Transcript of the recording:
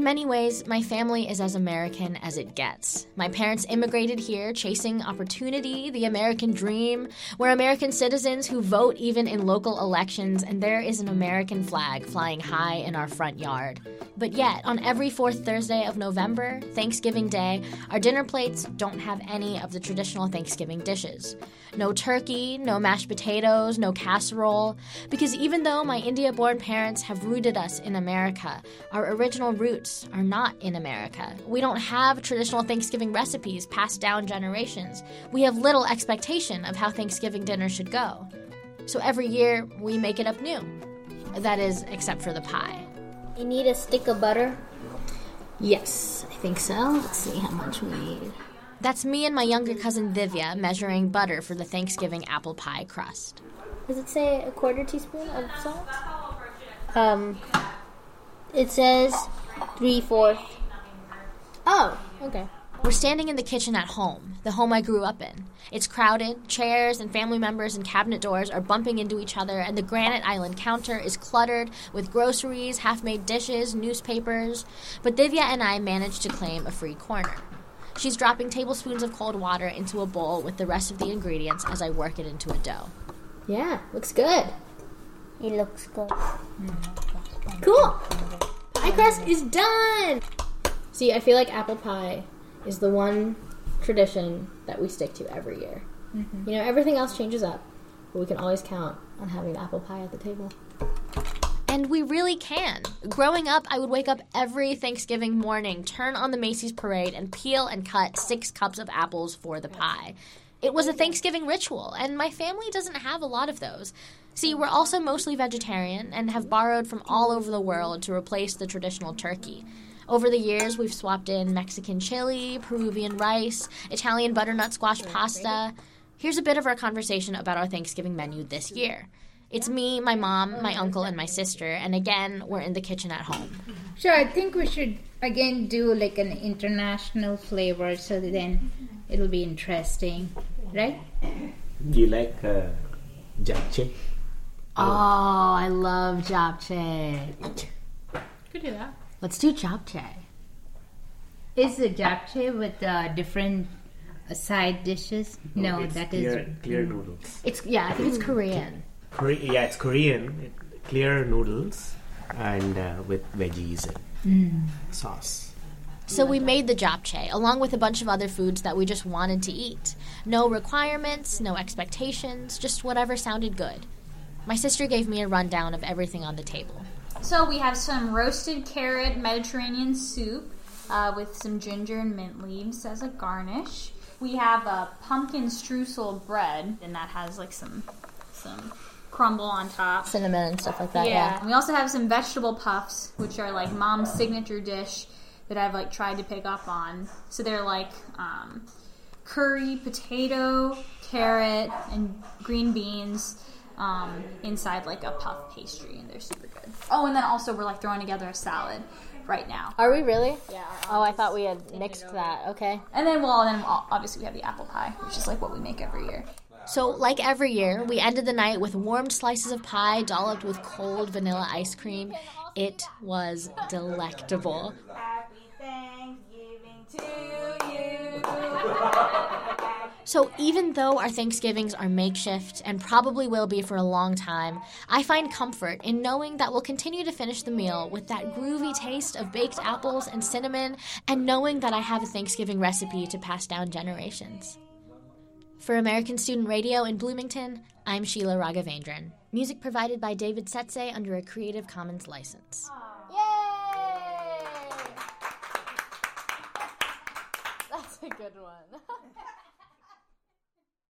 In many ways, my family is as American as it gets. My parents immigrated here chasing opportunity, the American dream. We're American citizens who vote even in local elections, and there is an American flag flying high in our front yard. But yet, on every fourth Thursday of November, Thanksgiving Day, our dinner plates don't have any of the traditional Thanksgiving dishes. No turkey, no mashed potatoes, no casserole. Because even though my India born parents have rooted us in America, our original roots are not in America. We don't have traditional Thanksgiving recipes passed down generations. We have little expectation of how Thanksgiving dinner should go. So every year, we make it up new. That is, except for the pie. You need a stick of butter. Yes, I think so. Let's see how much we need. That's me and my younger cousin Divya measuring butter for the Thanksgiving apple pie crust. Does it say a quarter teaspoon of salt? Um, it says three fourths. Oh, okay. We're standing in the kitchen at home, the home I grew up in. It's crowded, chairs and family members and cabinet doors are bumping into each other, and the granite island counter is cluttered with groceries, half made dishes, newspapers. But Divya and I managed to claim a free corner. She's dropping tablespoons of cold water into a bowl with the rest of the ingredients as I work it into a dough. Yeah, looks good. It looks good. Cool. Pie crust is done. See, I feel like apple pie is the one tradition that we stick to every year. Mm-hmm. You know, everything else changes up, but we can always count on having apple pie at the table. And we really can. Growing up, I would wake up every Thanksgiving morning, turn on the Macy's parade, and peel and cut six cups of apples for the pie. It was a mm. Thanksgiving ritual, and my family doesn't have a lot of those. See, we're also mostly vegetarian and have borrowed from all over the world to replace the traditional turkey. Over the years, we've swapped in Mexican chili, Peruvian rice, Italian butternut squash pasta. Here's a bit of our conversation about our Thanksgiving menu this year. It's me, my mom, oh, my uncle, and my sister, and again, we're in the kitchen at home. Sure, I think we should again do like an international flavor so then it'll be interesting, right? Do you like uh, japchae? Oh, I love japchae. Could do that. Let's do japchae. Is the japchae with uh, different uh, side dishes? No, it's that clear, is clear noodles. It's yeah, I think it's Korean. Kore- yeah, it's Korean. Clear noodles and uh, with veggies and sauce. So we made the japchae along with a bunch of other foods that we just wanted to eat. No requirements, no expectations, just whatever sounded good. My sister gave me a rundown of everything on the table. So we have some roasted carrot Mediterranean soup uh, with some ginger and mint leaves as a garnish. We have a pumpkin streusel bread, and that has like some some crumble on top. Cinnamon and stuff like that. Yeah. Yeah. We also have some vegetable puffs, which are like mom's signature dish that I've like tried to pick up on. So they're like um, curry, potato, carrot, and green beans um, inside like a puff pastry, and they're super good. Oh, and then also we're like throwing together a salad right now. Are we really? Yeah. Oh, I thought we had mixed that. Okay. And then well, then obviously we have the apple pie, which is like what we make every year. So, like every year, we ended the night with warmed slices of pie dolloped with cold vanilla ice cream. It was delectable. So, even though our Thanksgivings are makeshift and probably will be for a long time, I find comfort in knowing that we'll continue to finish the meal with that groovy taste of baked apples and cinnamon, and knowing that I have a Thanksgiving recipe to pass down generations. For American Student Radio in Bloomington, I'm Sheila Raghavendran. Music provided by David Szesztay under a Creative Commons license. That's a good one.